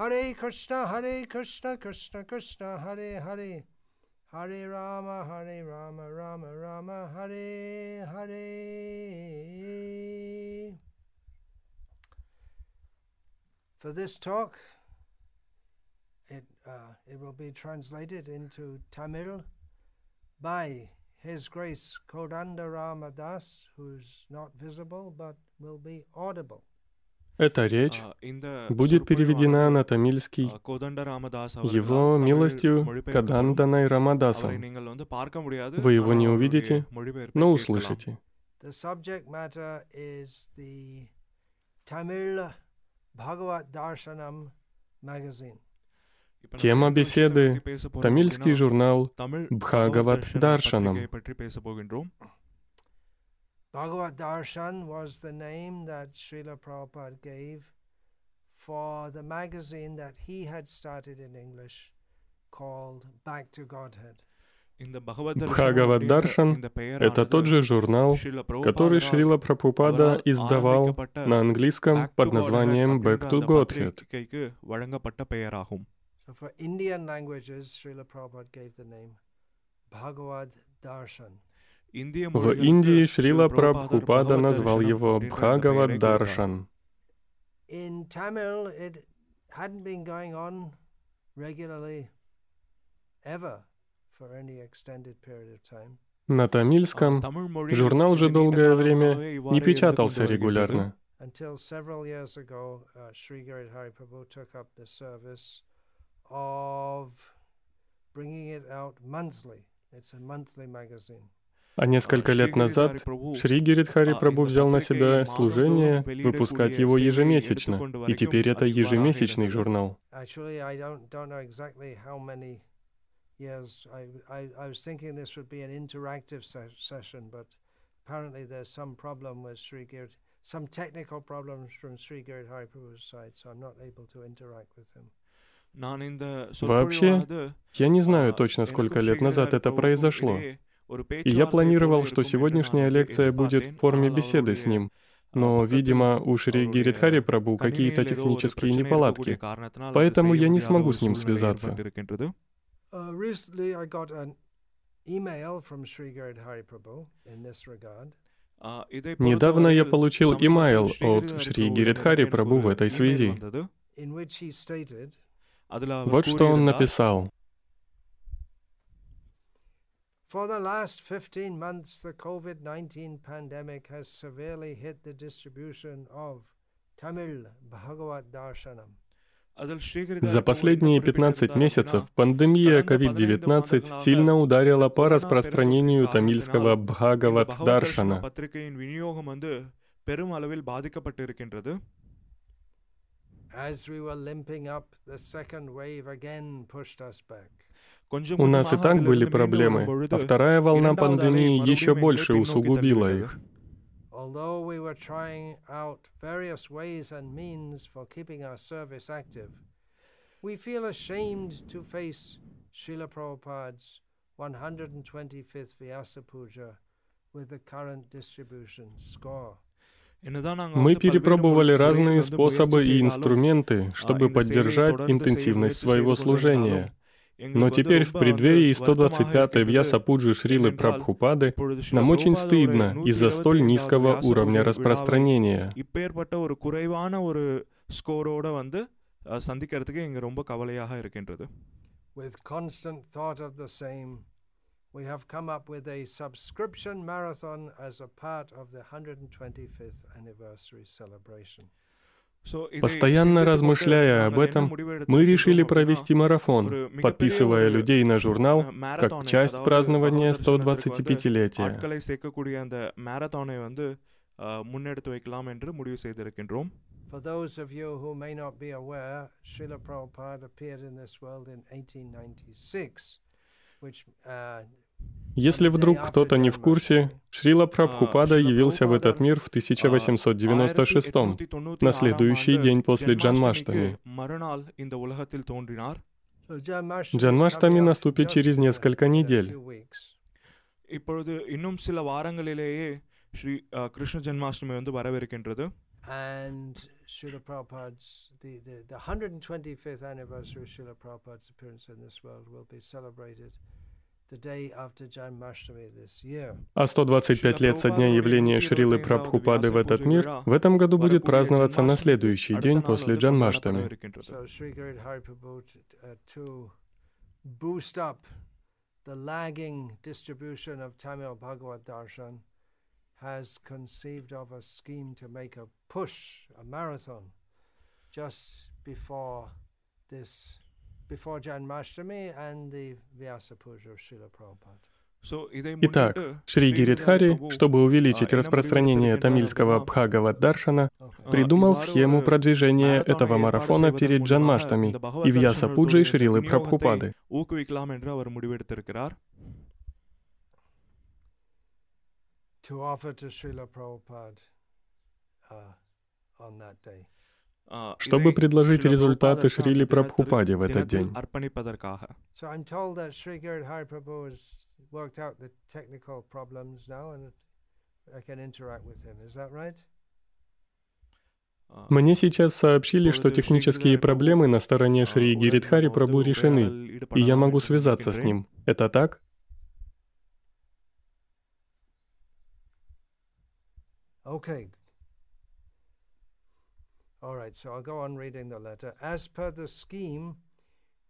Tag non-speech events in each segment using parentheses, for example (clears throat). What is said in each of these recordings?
Hare Krishna, Hare Krishna, Krishna Krishna, Hare Hare. Hare Rama, Hare Rama, Rama Rama, Hare Hare. For this talk, it, uh, it will be translated into Tamil by His Grace Kodanda Ramadas, who's not visible but will be audible. Эта речь будет переведена на тамильский его милостью Каданданой Рамадасом. Вы его не увидите, но услышите. Тема беседы – тамильский журнал «Бхагават Даршанам». Bhagavad Darshan was the name that Srila Prabhupada gave for the magazine that he had started in English called Back to Godhead. Бхагавад Даршан — это тот же журнал, который Шрила Прабхупада издавал на английском под названием Back to Godhead. So for Indian languages, Srila Prabhupada gave the name Bhagavad Darshan. В Индии Шрила Прабхупада назвал его Бхагава Даршан. На тамильском журнал же долгое время не печатался регулярно. Until several years ago, uh, Sri Giridhari Prabhu took up the service of bringing it out monthly. It's a monthly magazine. А несколько лет назад Шри Гиридхари Прабу взял на себя служение выпускать его ежемесячно, и теперь это ежемесячный журнал. Years. I, I, I was thinking this would be an interactive se- session, but apparently there's some problem with Sri Girt, some technical problems from Sri Girt Prabhu's side, so I'm not able to interact with him. Вообще, я не знаю точно, сколько лет назад это произошло, и я планировал, что сегодняшняя лекция будет в форме беседы с ним, но, видимо, у Шри Гиридхари Прабу какие-то технические неполадки, поэтому я не смогу с ним связаться. Недавно я получил имейл от Шри Гиридхари Прабу в этой связи. Вот что он написал. For the last 15 months, the COVID 19 pandemic has severely hit the distribution of Tamil Bhagavad Darshanam. За последние 15 месяцев пандемия COVID-19 сильно ударила по распространению тамильского Бхагават Даршана. As we were limping up, the second wave again pushed us back. У нас и так были проблемы, а вторая волна пандемии еще больше усугубила их. Although we were trying out various ways and means for keeping our service active, we feel ashamed to face Srila Prabhupada's 125th Vyasa Puja with the current distribution score. Мы перепробовали разные способы и инструменты, чтобы поддержать интенсивность своего служения. எங்களுக்கு Но வந்து теперь в ரொம்ப வந்து преддверии வருத்தமாக 125-й இருக்கின்றது. Вьясапуджи Шрилы ஏனென்றால், Прабхупады இப்பொழுது ஸ்ரீல нам очень பிரபுபாதருடைய стыдно из-за столь 125வது низкого வியாச уровня பூஜை விழாவை распространения. இப்பேற்பட்ட ஒரு குறைவான ஒரு ஸ்கோரோட வந்து அஹ், சந்திக்கிறதுக்கு எங்க ரொம்ப கவலையாக இருக்கின்றது With constant thought of the same, we have come up with a subscription marathon as a part of the 125th anniversary celebration. So, இதை Постоянно சிந்தித்துக் கொண்டு размышляя நாங்கள் об என்ன этом, முடிவு мы எடுத்திருக்கின்றோம் решили அப்படின்னா, провести марафон, ஒரு மிகப்பெரிய подписывая ஒரு, людей на журнал அஹ், как marathon-ஐ, часть அதாவது празднования பகவத் தரிசனத்திற்கு வந்து 125-летия. ஆட்களை சேர்க்கக்கூடிய அந்த மேரத்தானை வந்து அஹ், முன்னெடுத்து வைக்கலாம் என்று முடிவு செய்திருக்கின்றோம் For those of you who may not be aware, Srila Prabhupada appeared in this world in 1896, which uh, если вдруг кто-то не в курсе, Шрила Прабхупада явился в этот мир в 1896 на следующий день после Джанмаштами. Джанмаштами наступит через несколько недель. And а 125 лет со дня явления Шрилы Прабхупады в этот мир в этом году будет праздноваться на следующий день после Джанмаштами. Uh, has conceived of a scheme to make a push, a marathon, just before this, Итак, Шри Гиридхари, чтобы увеличить распространение тамильского Бхагават-даршана, придумал схему продвижения этого марафона перед Джанмаштами и Вьяса Пуджей Шрилы Прабхупады чтобы предложить результаты Шрили Прабхупаде в этот день. Мне сейчас сообщили, что технические проблемы на стороне Шри Гиридхари Прабу решены, и я могу связаться с ним. Это так? Okay, All right, so I'll go on reading the letter. As per the scheme,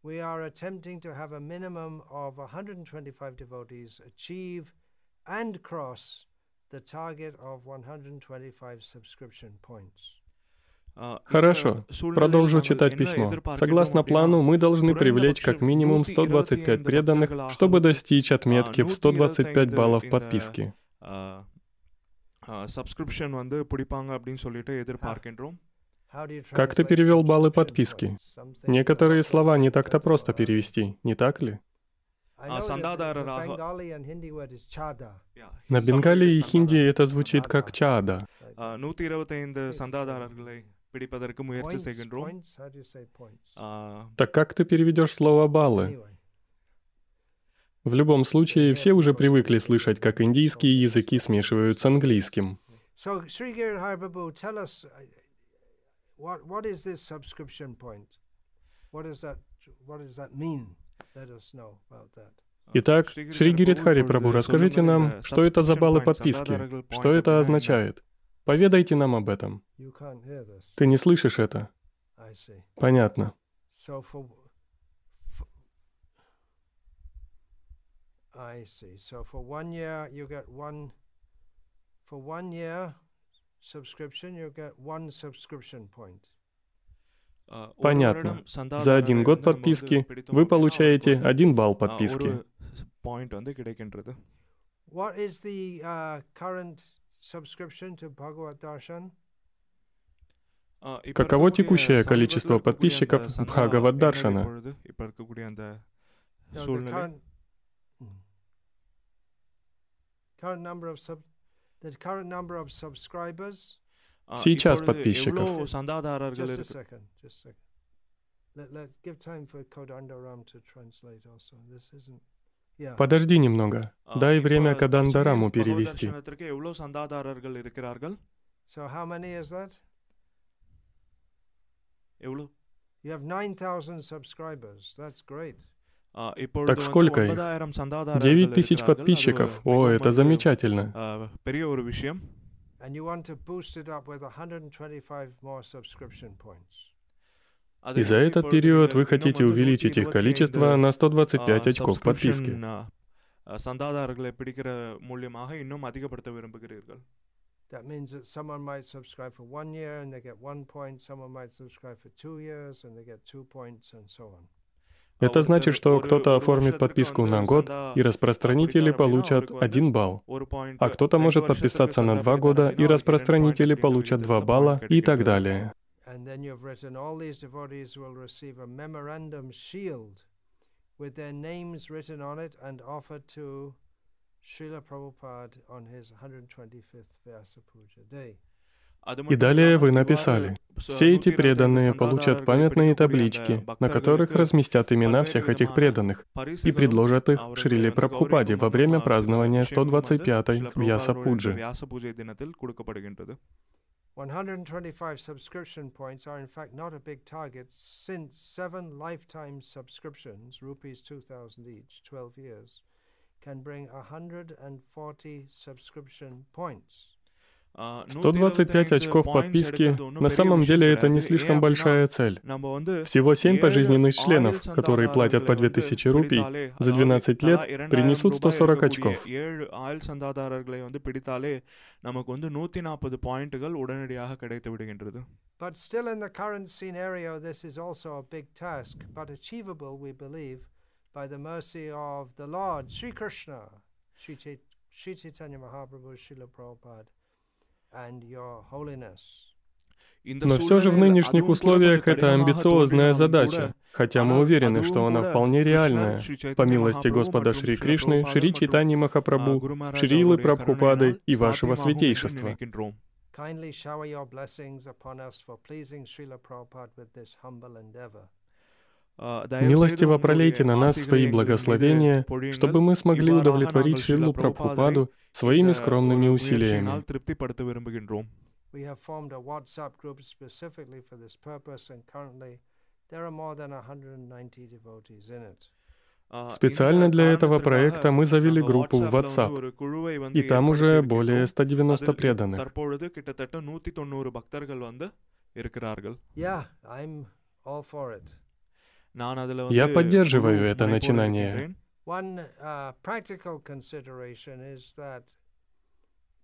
we are attempting to have a minimum of 125 devotees achieve and cross the target of 125 subscription points. ஆ, இந்த Хорошо. சூழ்நிலையில் Продолжу நாங்கள் читать என்ன письмо. எதிர்பார்க்கிறோம் Согласно அப்படின்னா, плану, мы должны привлечь குறைந்தபட்சம் как минимум 125 преданных, чтобы достичь отметки в 125 баллов подписки. சப்ஸ்கிரிப்ஷன் வந்து பிடிப்பாங்க அப்படின்னு சொல்லிட்டு எதிர்பார்க்கின்றோம் How do you как ты перевел баллы подписки? Некоторые слова не так-то просто перевести, не так ли? На бенгале и хинди это звучит как чада. Так как ты переведешь слово баллы? В любом случае, все уже привыкли слышать, как индийские языки смешиваются с английским what what is this subscription point? What does that what does that mean? Let us know about that. Итак, Шри Гиридхари Прабу, расскажите нам, что это за баллы подписки, что это означает. Поведайте нам об этом. Ты не слышишь это? Понятно. I see. So for one year you get one for one year subscription, you get one subscription point. Понятно. За один год подписки вы получаете один балл подписки. What is the uh, current subscription to Bhagavad Darshan? Каково текущее количество подписчиков Бхагавад Даршана? Current number of sub Сейчас подписчиков. Подожди немного. Дай время Кадандараму перевести. You have 9,000 subscribers. That's great. ஆ, இப்பொழுது Так வந்து сколько их? 9000 சந்தாதாரர்கள் 9 тысяч இருக்கிறார்கள். அது подписчиков. О, மிகவும் это ஒரு, замечательно. ஆ, பெரிய ஒரு விஷயம் And you want to boost it up with 125 more subscription points. அதை И за வந்து этот இப்பொழுது период நீங்கள் вы இன்னும் хотите வந்து увеличить их 125 количество на 125 ஆ, очков подписки. subscription, ஆ, ஆ, சந்தாதாரர்களை பிடிக்கிற மூலியமாக இன்னும் அதிகப்படுத்த விரும்புகிறீர்கள் That means that someone might subscribe for one year and they get one point. Someone might subscribe for two years and they get two points, and so on. Это значит, что кто-то оформит подписку на год, и распространители получат один балл. А кто-то может подписаться на два года, и распространители получат два балла, и так далее. Srila Prabhupada on his 125th Vyasa Puja day. И далее вы написали, все эти преданные получат памятные таблички, на которых разместят имена всех этих преданных, и предложат их Шриле Прабхупаде во время празднования 125-й Вьяса Пуджи. 125 125 очков подписки, на самом деле это не слишком большая цель. Всего 7 пожизненных членов, которые платят по 2000 рупий, за 12 лет принесут 140 очков. But still in the current scenario, this is also a big task, but achievable, we believe, by the mercy of the Lord, Sri Krishna, Sri Chaitanya Mahaprabhu, Srila Prabhupada. Но все же в нынешних условиях это амбициозная задача, хотя мы уверены, что она вполне реальная. По милости Господа Шри Кришны, Шри Чайтани Махапрабху, Шрилы Прабхупады и Вашего Святейшества. Kindly shower your blessings upon us for pleasing Srila Prabhupada with this humble endeavor. Милостиво пролейте на нас свои благословения, чтобы мы смогли удовлетворить Шрилу Прабхупаду своими скромными усилиями. We have formed a WhatsApp group specifically for this purpose, and currently there are more than 190 devotees in it. Специально для этого проекта мы завели группу в WhatsApp, и там уже более 190 преданных. Yeah, I'm all for it. Я поддерживаю это начинание. Uh,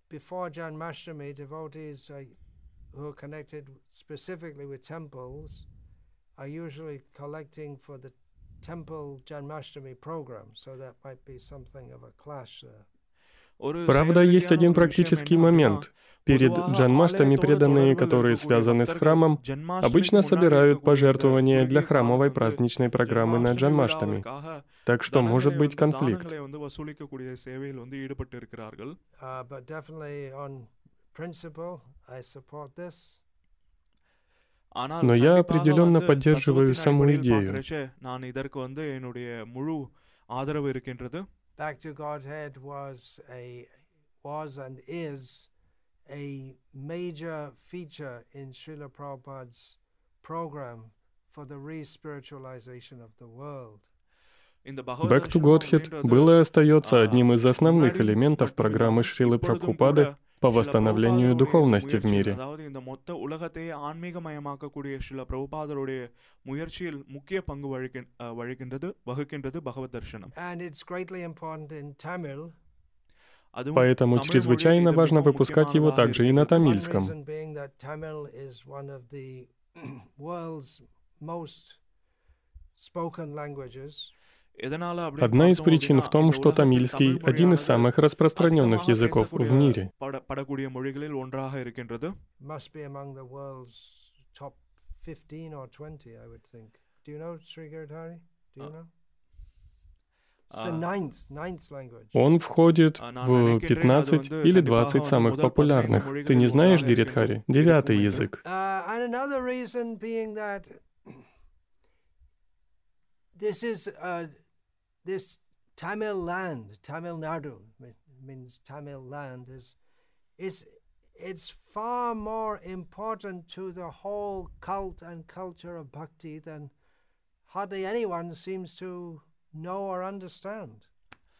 before Janmashtami, devotees who are connected specifically with temples are usually collecting for the temple Janmashtami program, so that might be something of a clash there. Правда, есть один практический момент. Перед джанмаштами преданные, которые связаны с храмом, обычно собирают пожертвования для храмовой праздничной программы на джанмаштами. Так что может быть конфликт. Но я определенно поддерживаю саму идею. Back to Godhead was a was and is a major feature in Srila Prabhupada's program for the re-spiritualization of the world. Back to Godhead было и остается одним из основных элементов программы Шрилы Прабхупады по восстановлению духовности в мире. Поэтому чрезвычайно важно выпускать его также и на тамильском. (clears throat) Одна из причин в том, что тамильский – один из самых распространенных языков в мире. Он входит в 15 или 20 самых популярных. Ты не знаешь, Гиридхари? Девятый язык. (clears throat) This is uh, this Tamil land, Tamil Nadu, means Tamil land, is, is it's far more important to the whole cult and culture of bhakti than hardly anyone seems to know or understand.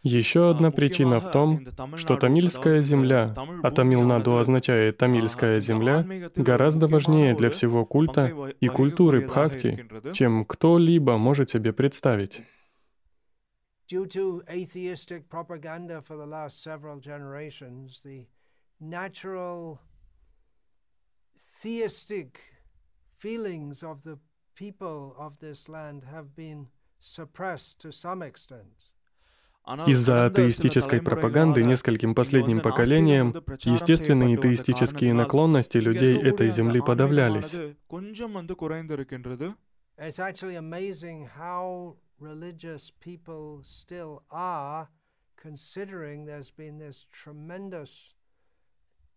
Еще одна причина в том, что тамильская земля, а Тамилнаду означает «тамильская земля», гораздо важнее для всего культа и культуры бхакти, чем кто-либо может себе представить. Due to atheistic propaganda for the last several generations, the natural theistic feelings of the people of this land have been suppressed to some extent. Из-за атеистической пропаганды нескольким последним поколениям естественные атеистические наклонности людей этой земли подавлялись. It's actually amazing how religious people still are, considering there's been this tremendous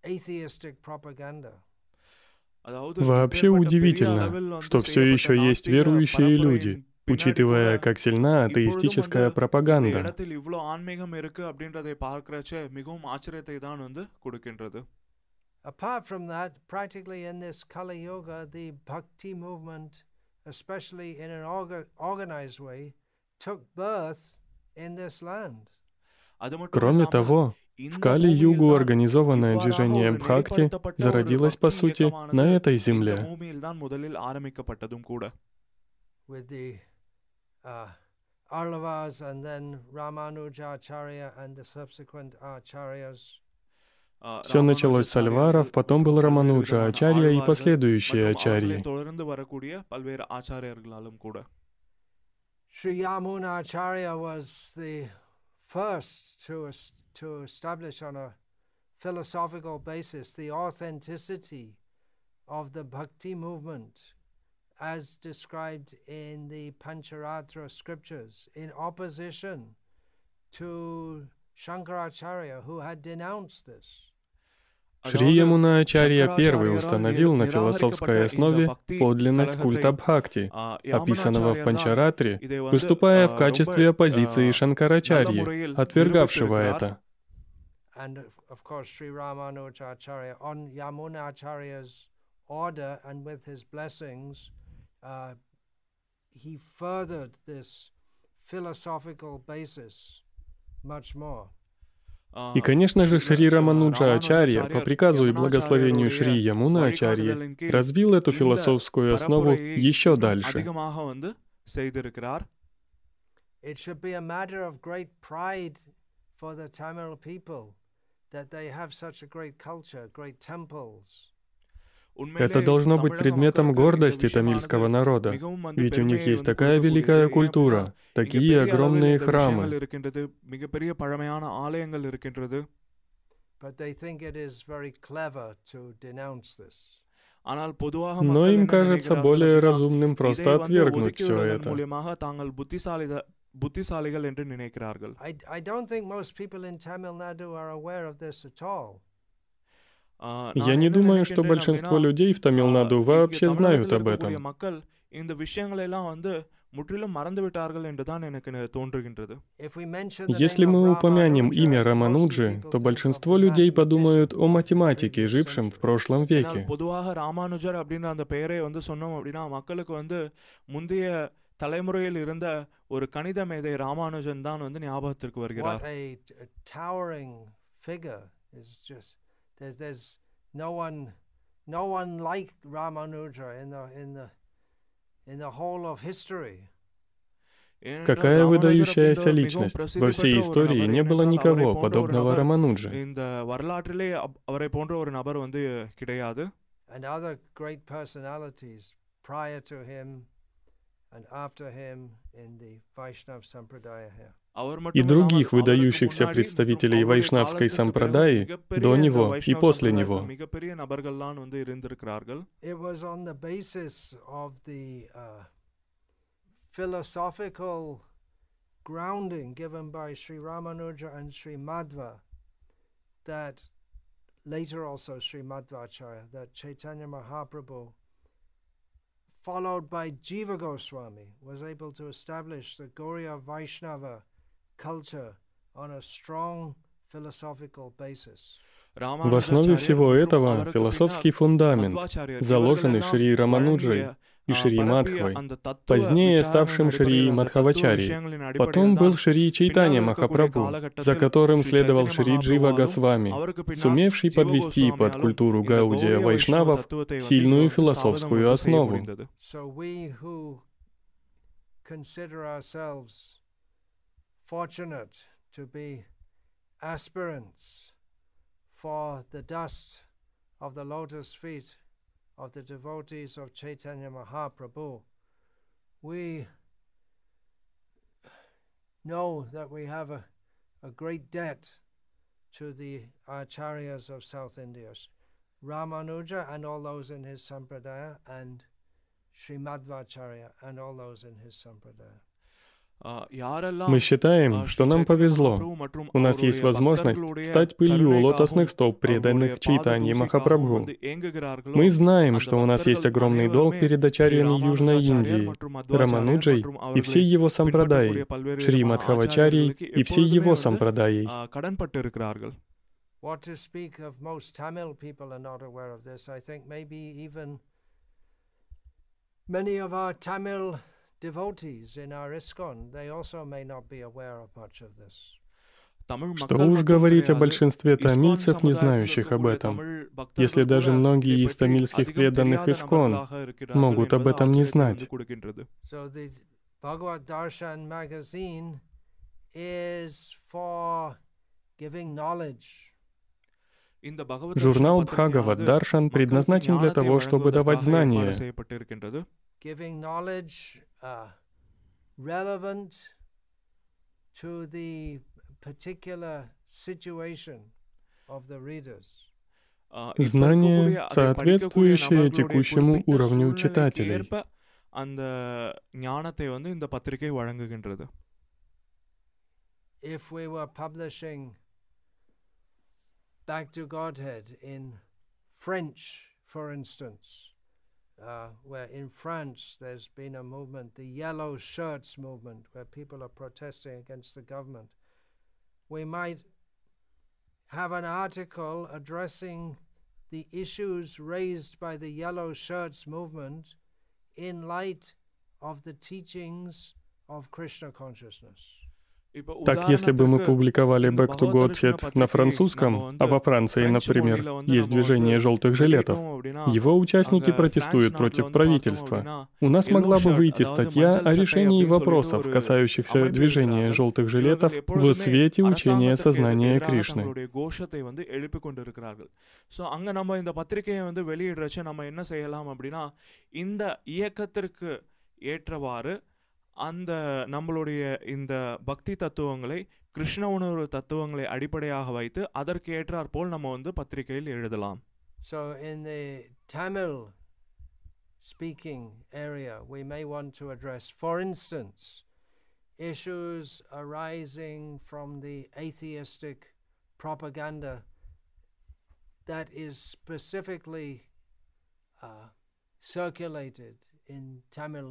atheistic propaganda. Вообще удивительно, что все еще есть верующие люди, учитывая, как сильна атеистическая пропаганда. Apart from that, practically in this Kali Yuga, the bhakti movement, especially in an orga- organized way, took birth in this land. Кроме того, в Кали-Югу организованное движение Бхакти зародилось, по сути, на этой земле. Uh, Arlavas and then Ramanujacharya and the subsequent acharyas. Все началось с Альваров, потом был Рамануджа Ачарья и последующие Ачарьи. Sri Yamuna Acharya was the first to, to establish on a philosophical basis the authenticity of the bhakti movement as described in the Pancharatra scriptures in opposition to Shankaracharya who had denounced this. Шри Ямунаачарья первый установил на философской основе подлинность культа Бхакти, описанного в Панчаратре, выступая в качестве оппозиции Шанкарачарьи, отвергавшего это. Uh, he furthered this philosophical basis much more. И, конечно же, Шри Рамануджа Ачарья по приказу и благословению Шри Ямуна Ачарьи развил эту философскую основу еще дальше. It should be a matter of great pride for the Tamil people that they have such a great culture, great temples. Это должно быть предметом гордости тамильского народа, ведь у них есть такая великая культура, такие огромные храмы. Но им кажется более разумным просто отвергнуть все это. புத்திசாலிகள் என்று நினைக்கிறார்கள் I, I don't think most people in Tamil Nadu are aware of this at all. Я не думаю, что большинство людей в Тамилнаду вообще знают об этом. இந்த விஷயங்களெல்லாம் வந்து முற்றிலும் மறந்துவிட்டார்கள் என்றுதான் எனக்கு தோன்றுகின்றது. Если мы упомянем имя Рамануджи, то большинство людей подумают о математике, жившем в прошлом веке. பொதுவாக ராமானுஜர் அப்படின்ற அந்த பெயரை வந்து சொன்னோம் அப்படின்னா மக்களுக்கு வந்து முந்தைய தலைமுறையில் இருந்த ஒரு கணித மேதை ராமானுஜன் தான் வந்து ஞாபகத்திற்கு வருகிறார். What a towering figure is just There's, there's no one, no one like Ramanuja in the, in the, in the whole of history. Какая выдающаяся личность. Во всей истории не было никого подобного Рамануджи. And other great personalities prior to him and after him in the Vaishnav Sampradaya here. И других выдающихся представителей вайшнавской сампрадаи до него и после него. philosophical grounding given by Sri Ramanuja and Sri Madhva that later also Sri Madhvacharya, that Chaitanya Mahaprabhu, followed by Jiva Goswami, was able to establish the Gauriya Vaishnava В основе всего этого философский фундамент, заложенный Шри Рамануджей и Шри Мадхвой, позднее ставшим Шри Мадхавачари. Потом был Шри Чайтанья Махапрабху, за которым следовал Шри Джива Госвами, сумевший подвести под культуру Гаудия Вайшнавов сильную философскую основу. Fortunate to be aspirants for the dust of the lotus feet of the devotees of Chaitanya Mahaprabhu, we know that we have a, a great debt to the acharyas of South India, Ramanuja and all those in his sampradaya, and Srimadvacharya and all those in his sampradaya. Мы считаем, что нам повезло. У нас есть возможность стать пылью лотосных стоп преданных Чайтаньи Махапрабху. Мы знаем, что у нас есть огромный долг перед ачарьями Южной Индии, Рамануджей и всей его сампрадаей, Шри Мадхавачарьей и всей его сампрадаей. What to speak of most Tamil people are not aware of this. I think maybe even many of our Tamil devotees in our ISKCON, they also may not be aware of much of this. Что уж говорить о большинстве тамильцев, не знающих об этом, если даже многие из тамильских преданных Искон могут об этом не знать. Bhagavad Darshan magazine is for giving knowledge. Журнал Бхагават Даршан предназначен для того, чтобы давать знания. Giving knowledge uh, relevant to the particular situation of the readers. Знания, соответствующие текущему уровню читателей. அந்த ஞானத்தை வந்து இந்த பத்திரிகை வழங்குகின்றது If we were publishing Back to Godhead in French, for instance, uh, where in France there's been a movement, the Yellow Shirts movement, where people are protesting against the government, we might have an article addressing the issues raised by the Yellow Shirts movement in light of the teachings of Krishna consciousness. Так, если бы мы публиковали Back to Godhead на французском, а во Франции, например, есть движение желтых жилетов, его участники протестуют против правительства. У нас могла бы выйти статья о решении вопросов, касающихся движения желтых жилетов в свете учения сознания Кришны. ஸோ அங்கே நம்ம இந்த பத்திரிகையை வந்து வெளியிடுறச்ச நம்ம என்ன செய்யலாம் அப்படின்னா இந்த இயக்கத்திற்கு ஏற்றவாறு அந்த நம்மளுடைய இந்த பக்தி தத்துவங்களை கிருஷ்ண உணர்வு தத்துவங்களை அடிப்படையாக வைத்து அதற்கு ஏற்றாற் போல் நம்ம வந்து பத்திரிகையில் எழுதலாம் so in the Tamil speaking area we may want to address for instance issues arising from the atheistic propaganda that is specifically uh, circulated in Tamil.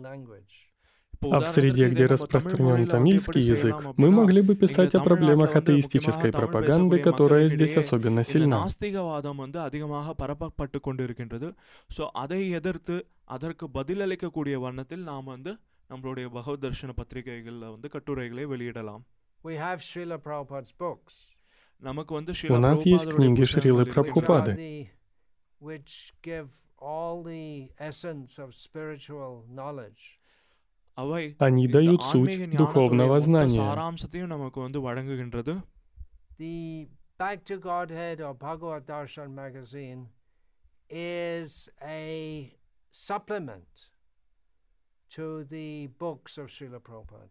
А в среде, где распространен тамильский язык, мы могли бы писать о проблемах атеистической пропаганды, которая здесь особенно сильна. வந்து அதிகமாக பரப்பப்பட்டு கொண்டிருக்கின்றது ஸோ அதை எதிர்த்து அதற்கு பதிலளிக்கக்கூடிய வண்ணத்தில் நாம் வந்து நம்மளுடைய பகவத் தர்ஷன பத்திரிகைகளில் வந்து கட்டுரைகளை வெளியிடலாம் We have Srila Prabhupada's books. நமக்கு வந்து У нас есть книги Шрилы Прабхупады, which give all the essence of spiritual knowledge. Они дают суть духовного знания. Back to Godhead or Bhagavad Darshan magazine is a supplement to the books of Srila Prabhupada.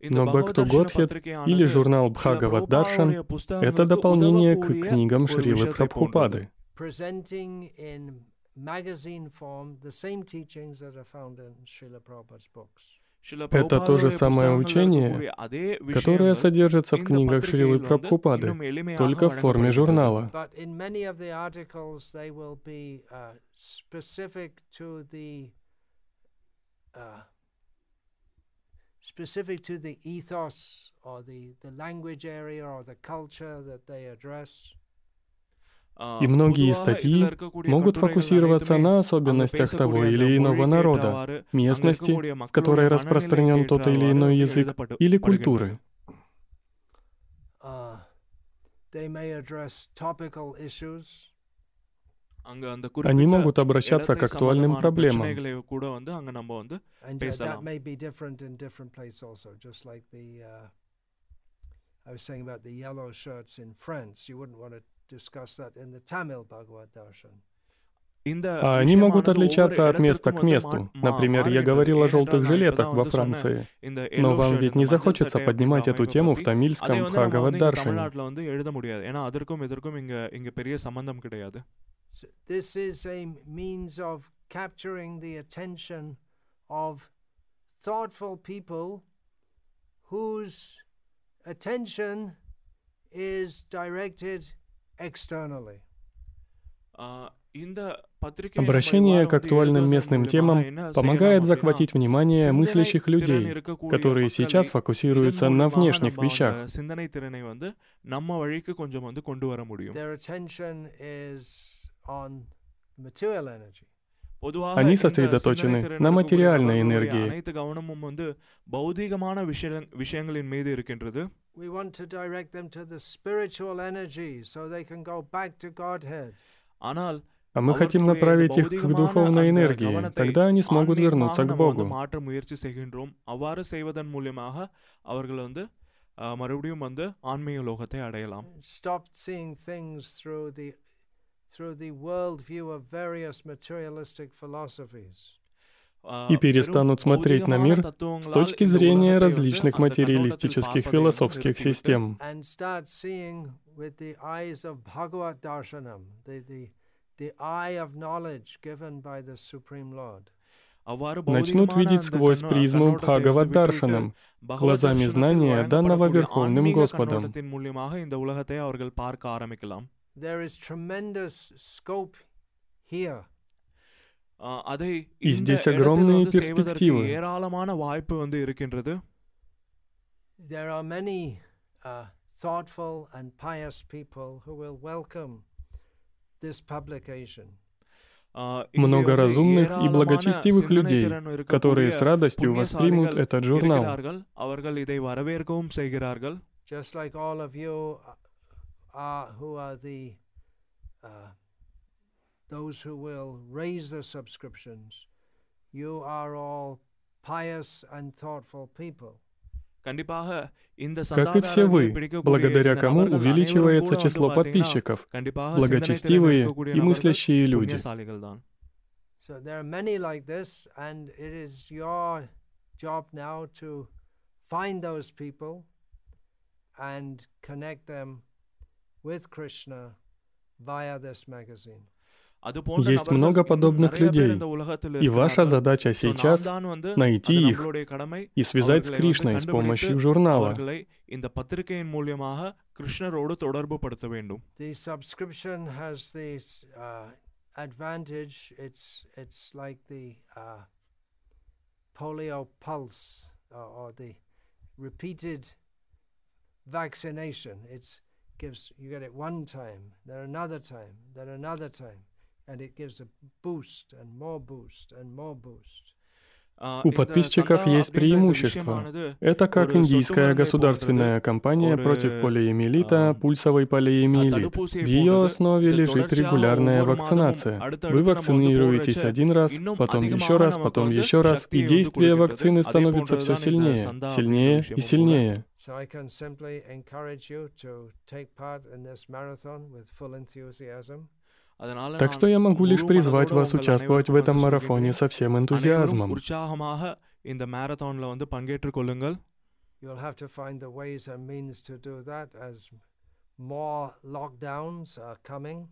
Но Back to Godhead или журнал Бхагават Даршан — это дополнение к книгам Шрилы Прабхупады. Presenting in magazine form the same teachings that are found in Srila Prabhupada's books. Это то же самое учение, которое содержится в книгах Шрилы Прабхупады, только в форме журнала. But in many of the articles, they will be uh, specific to the uh, specific to the ethos or the, the language area or the culture that they address. И многие статьи могут фокусироваться на особенностях того или иного народа, местности, в которой распространен тот или иной язык, или культуры. Uh, Они могут обращаться к актуальным проблемам. Uh, I was saying about the yellow shirts in France. You wouldn't want to они могут отличаться от места к месту. Например, я говорил о желтых жилетах во Франции. Но вам ведь не захочется поднимать эту тему в тамильском Бхагавад-даршине. This is a means of capturing the attention is directed externally. Ah Обращение к актуальным местным темам помогает захватить внимание мыслящих людей, которые сейчас фокусируются на внешних вещах. Они сосредоточены на материальной энергии. We want to direct them to the spiritual energy so they can go back to Godhead. А мы хотим направить их к духовной энергии, тогда они смогут вернуться к Богу. மறுபடியும் வந்து ஆன்மீக லோகத்தை அடையலாம் Stop seeing things through the и перестанут смотреть на мир с точки зрения различных материалистических философских систем. начнут видеть сквозь призму Бхагавад-даршанам, глазами знания, данного Верховным Господом. И здесь огромные перспективы. There are many uh, thoughtful and pious people who will welcome this publication. Много разумных и благочестивых людей, которые с радостью воспримут этот журнал. Just like all of you, are, who are the uh, those who will raise the subscriptions, you are all pious and thoughtful people. Как и все вы, благодаря кому увеличивается число подписчиков, благочестивые и мыслящие люди. So there are many like this, and it is your job now to find those people and connect them with Krishna via this magazine. Есть много подобных людей, и ваша задача сейчас — найти их и связать с Кришной с помощью журнала. The subscription has the uh, advantage, it's, it's like the uh, polio pulse or the repeated vaccination. It's gives you get it one time, then another time, then another time and it gives a boost and more boost and more boost. У подписчиков есть преимущество. Это как индийская государственная кампания против полиэмилита, пульсовой полиэмилит. В ее основе лежит регулярная вакцинация. Вы вакцинируетесь один раз, потом еще раз, потом еще раз, и действие вакцины становится все сильнее, сильнее и сильнее. So I can simply encourage you to take part in this marathon with full enthusiasm. Так что я могу лишь призвать вас участвовать в этом марафоне со всем энтузиазмом. You'll have to find the ways and means to do that as more lockdowns are coming.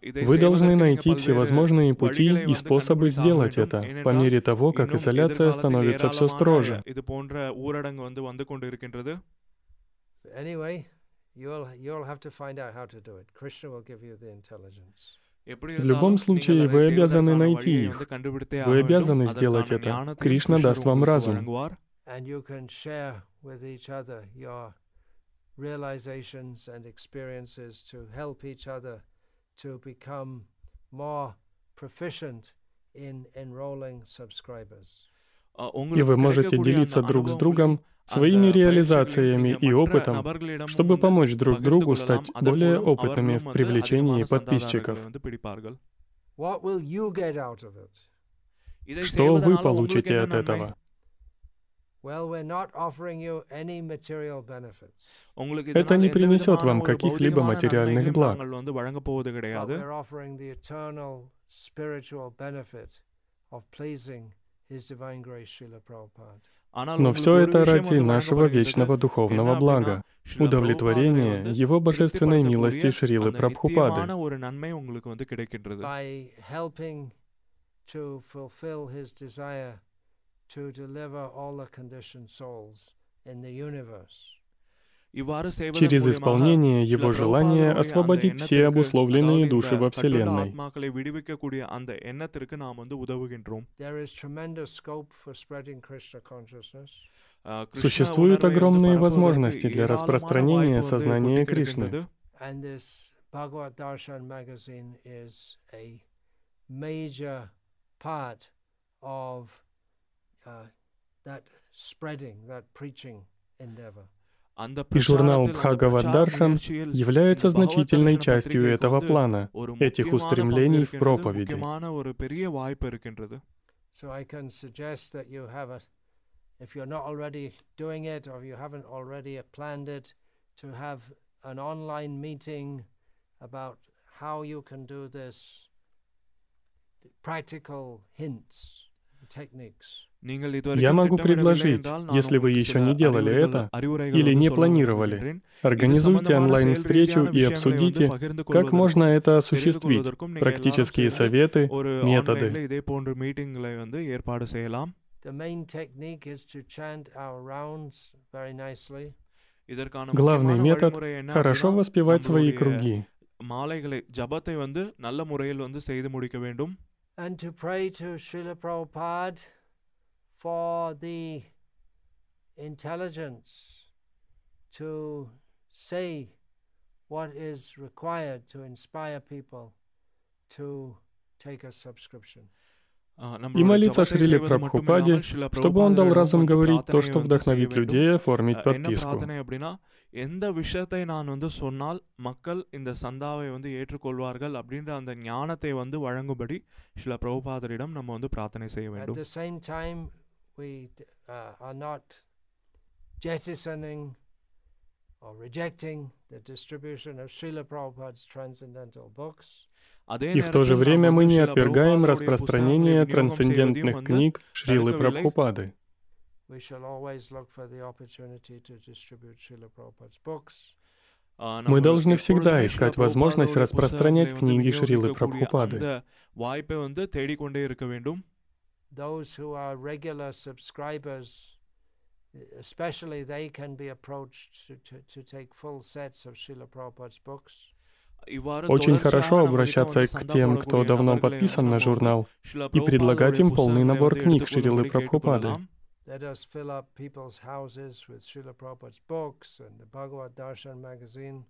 Вы должны найти всевозможные пути и способы сделать это по мере того, как изоляция становится все строже. Anyway, You'll, you'll have to find out how to do it. Krishna will give you the intelligence. В любом случае, вы обязаны найти их. Вы обязаны сделать это. Кришна даст вам разум. And you can share with each other your realizations and experiences to help each other to become more proficient in enrolling subscribers. И вы можете делиться друг с другом своими реализациями и опытом, чтобы помочь друг другу стать более опытными в привлечении подписчиков. Что вы получите от этого? Это не принесет вам каких-либо материальных благ. Но все это ради нашего вечного духовного блага, удовлетворения Его божественной милости Шрилы Прабхупады. Через исполнение Его желания освободить все обусловленные души во Вселенной. Существуют огромные возможности для распространения сознания Кришны. Uh, that spreading, that preaching endeavor. И журнал Бхагавад-даршан является значительной частью этого плана, этих устремлений в проповеди. So I can suggest that you have a, if you're not already doing it or you haven't already planned it, to have an online meeting about how you can do this, practical hints, techniques. Я могу предложить, если вы еще не делали это или не планировали, организуйте онлайн-встречу и обсудите, как можно это осуществить, практические советы, методы. Главный метод — хорошо воспевать свои круги. மாலைகளை ஜபத்தை வந்து நல்ல முறையில் வந்து செய்து முடிக்க வேண்டும் and to pray to Srila Prabhupada for the intelligence to say what is required to inspire people to take a subscription. И молиться Шриле Прабхупаде, чтобы он дал разум говорить то, что вдохновит людей оформить подписку. எந்த விஷயத்தை நான் வந்து சொன்னால் மக்கள் இந்த சந்தாவை வந்து ஏற்றுக்கொள்வார்கள் அப்படின்ற அந்த ஞானத்தை வந்து வழங்கும்படி சில பிரபுபாதரிடம் நம்ம வந்து பிரார்த்தனை செய்ய வேண்டும் we uh, are not jettisoning or rejecting the distribution of Srila Prabhupada's transcendental books. И в то же время мы не отвергаем распространение трансцендентных книг Шрилы Прабхупады. Мы должны всегда искать возможность распространять книги Шрилы Прабхупады those who are regular subscribers, especially they can be approached to, to, to take full sets of Srila Prabhupada's books. Очень хорошо обращаться к тем, кто давно подписан на журнал, и предлагать им полный набор книг Шрилы Прабхупады. Let us fill up people's houses with Srila Prabhupada's books and the Bhagavad Darshan magazine.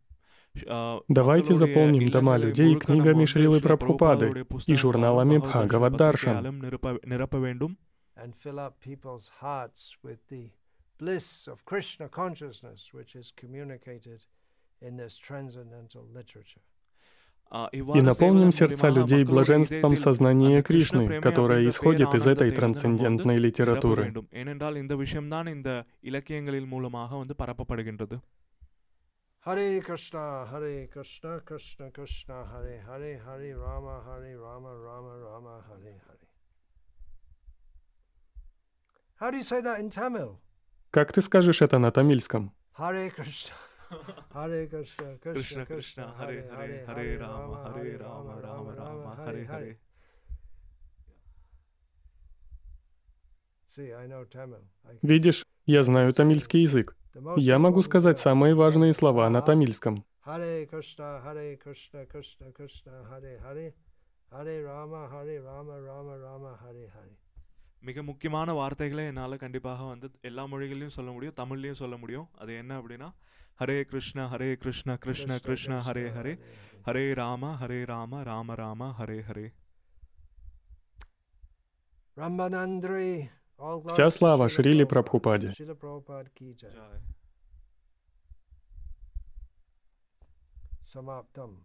Давайте заполним дома людей книгами Шрилы Прабхупады и журналами Бхагавад Даршан. И наполним сердца людей блаженством сознания Кришны, которое исходит из этой трансцендентной литературы. Hare Krishna, Hare Krishna, Krishna Krishna, Hare Hare, Hare Rama, Hare Rama, Rama Rama, Hare Hare. How do you say that in Tamil? Как ты скажешь это на тамильском? Hare Krishna. Hare Krishna, Krishna Krishna, Hare Hare, Hare Rama, Hare Rama, Rama Rama, Hare Hare. Видишь, я знаю тамильский язык. Я могу сказать самые важные слова на тамильском. Харе Кришна, Харе Кришна, Кришна Кришна, Харе Харе, Харе Рама, Харе Рама, Рама Рама, Харе Харе. மிக முக்கியமான வார்த்தைகளை என்னால் கண்டிப்பாக வந்து எல்லா மொழிகளையும் சொல்ல முடியும் தமிழ்லையும் சொல்ல முடியும் அது என்ன அப்படின்னா ஹரே கிருஷ்ணா ஹரே கிருஷ்ணா கிருஷ்ண கிருஷ்ண ஹரே ஹரே ஹரே ராம ஹரே ராம ராம ராம ஹரே ஹரே Рамбанандри Вся слава Шрили Прабхупаде. Самаптам.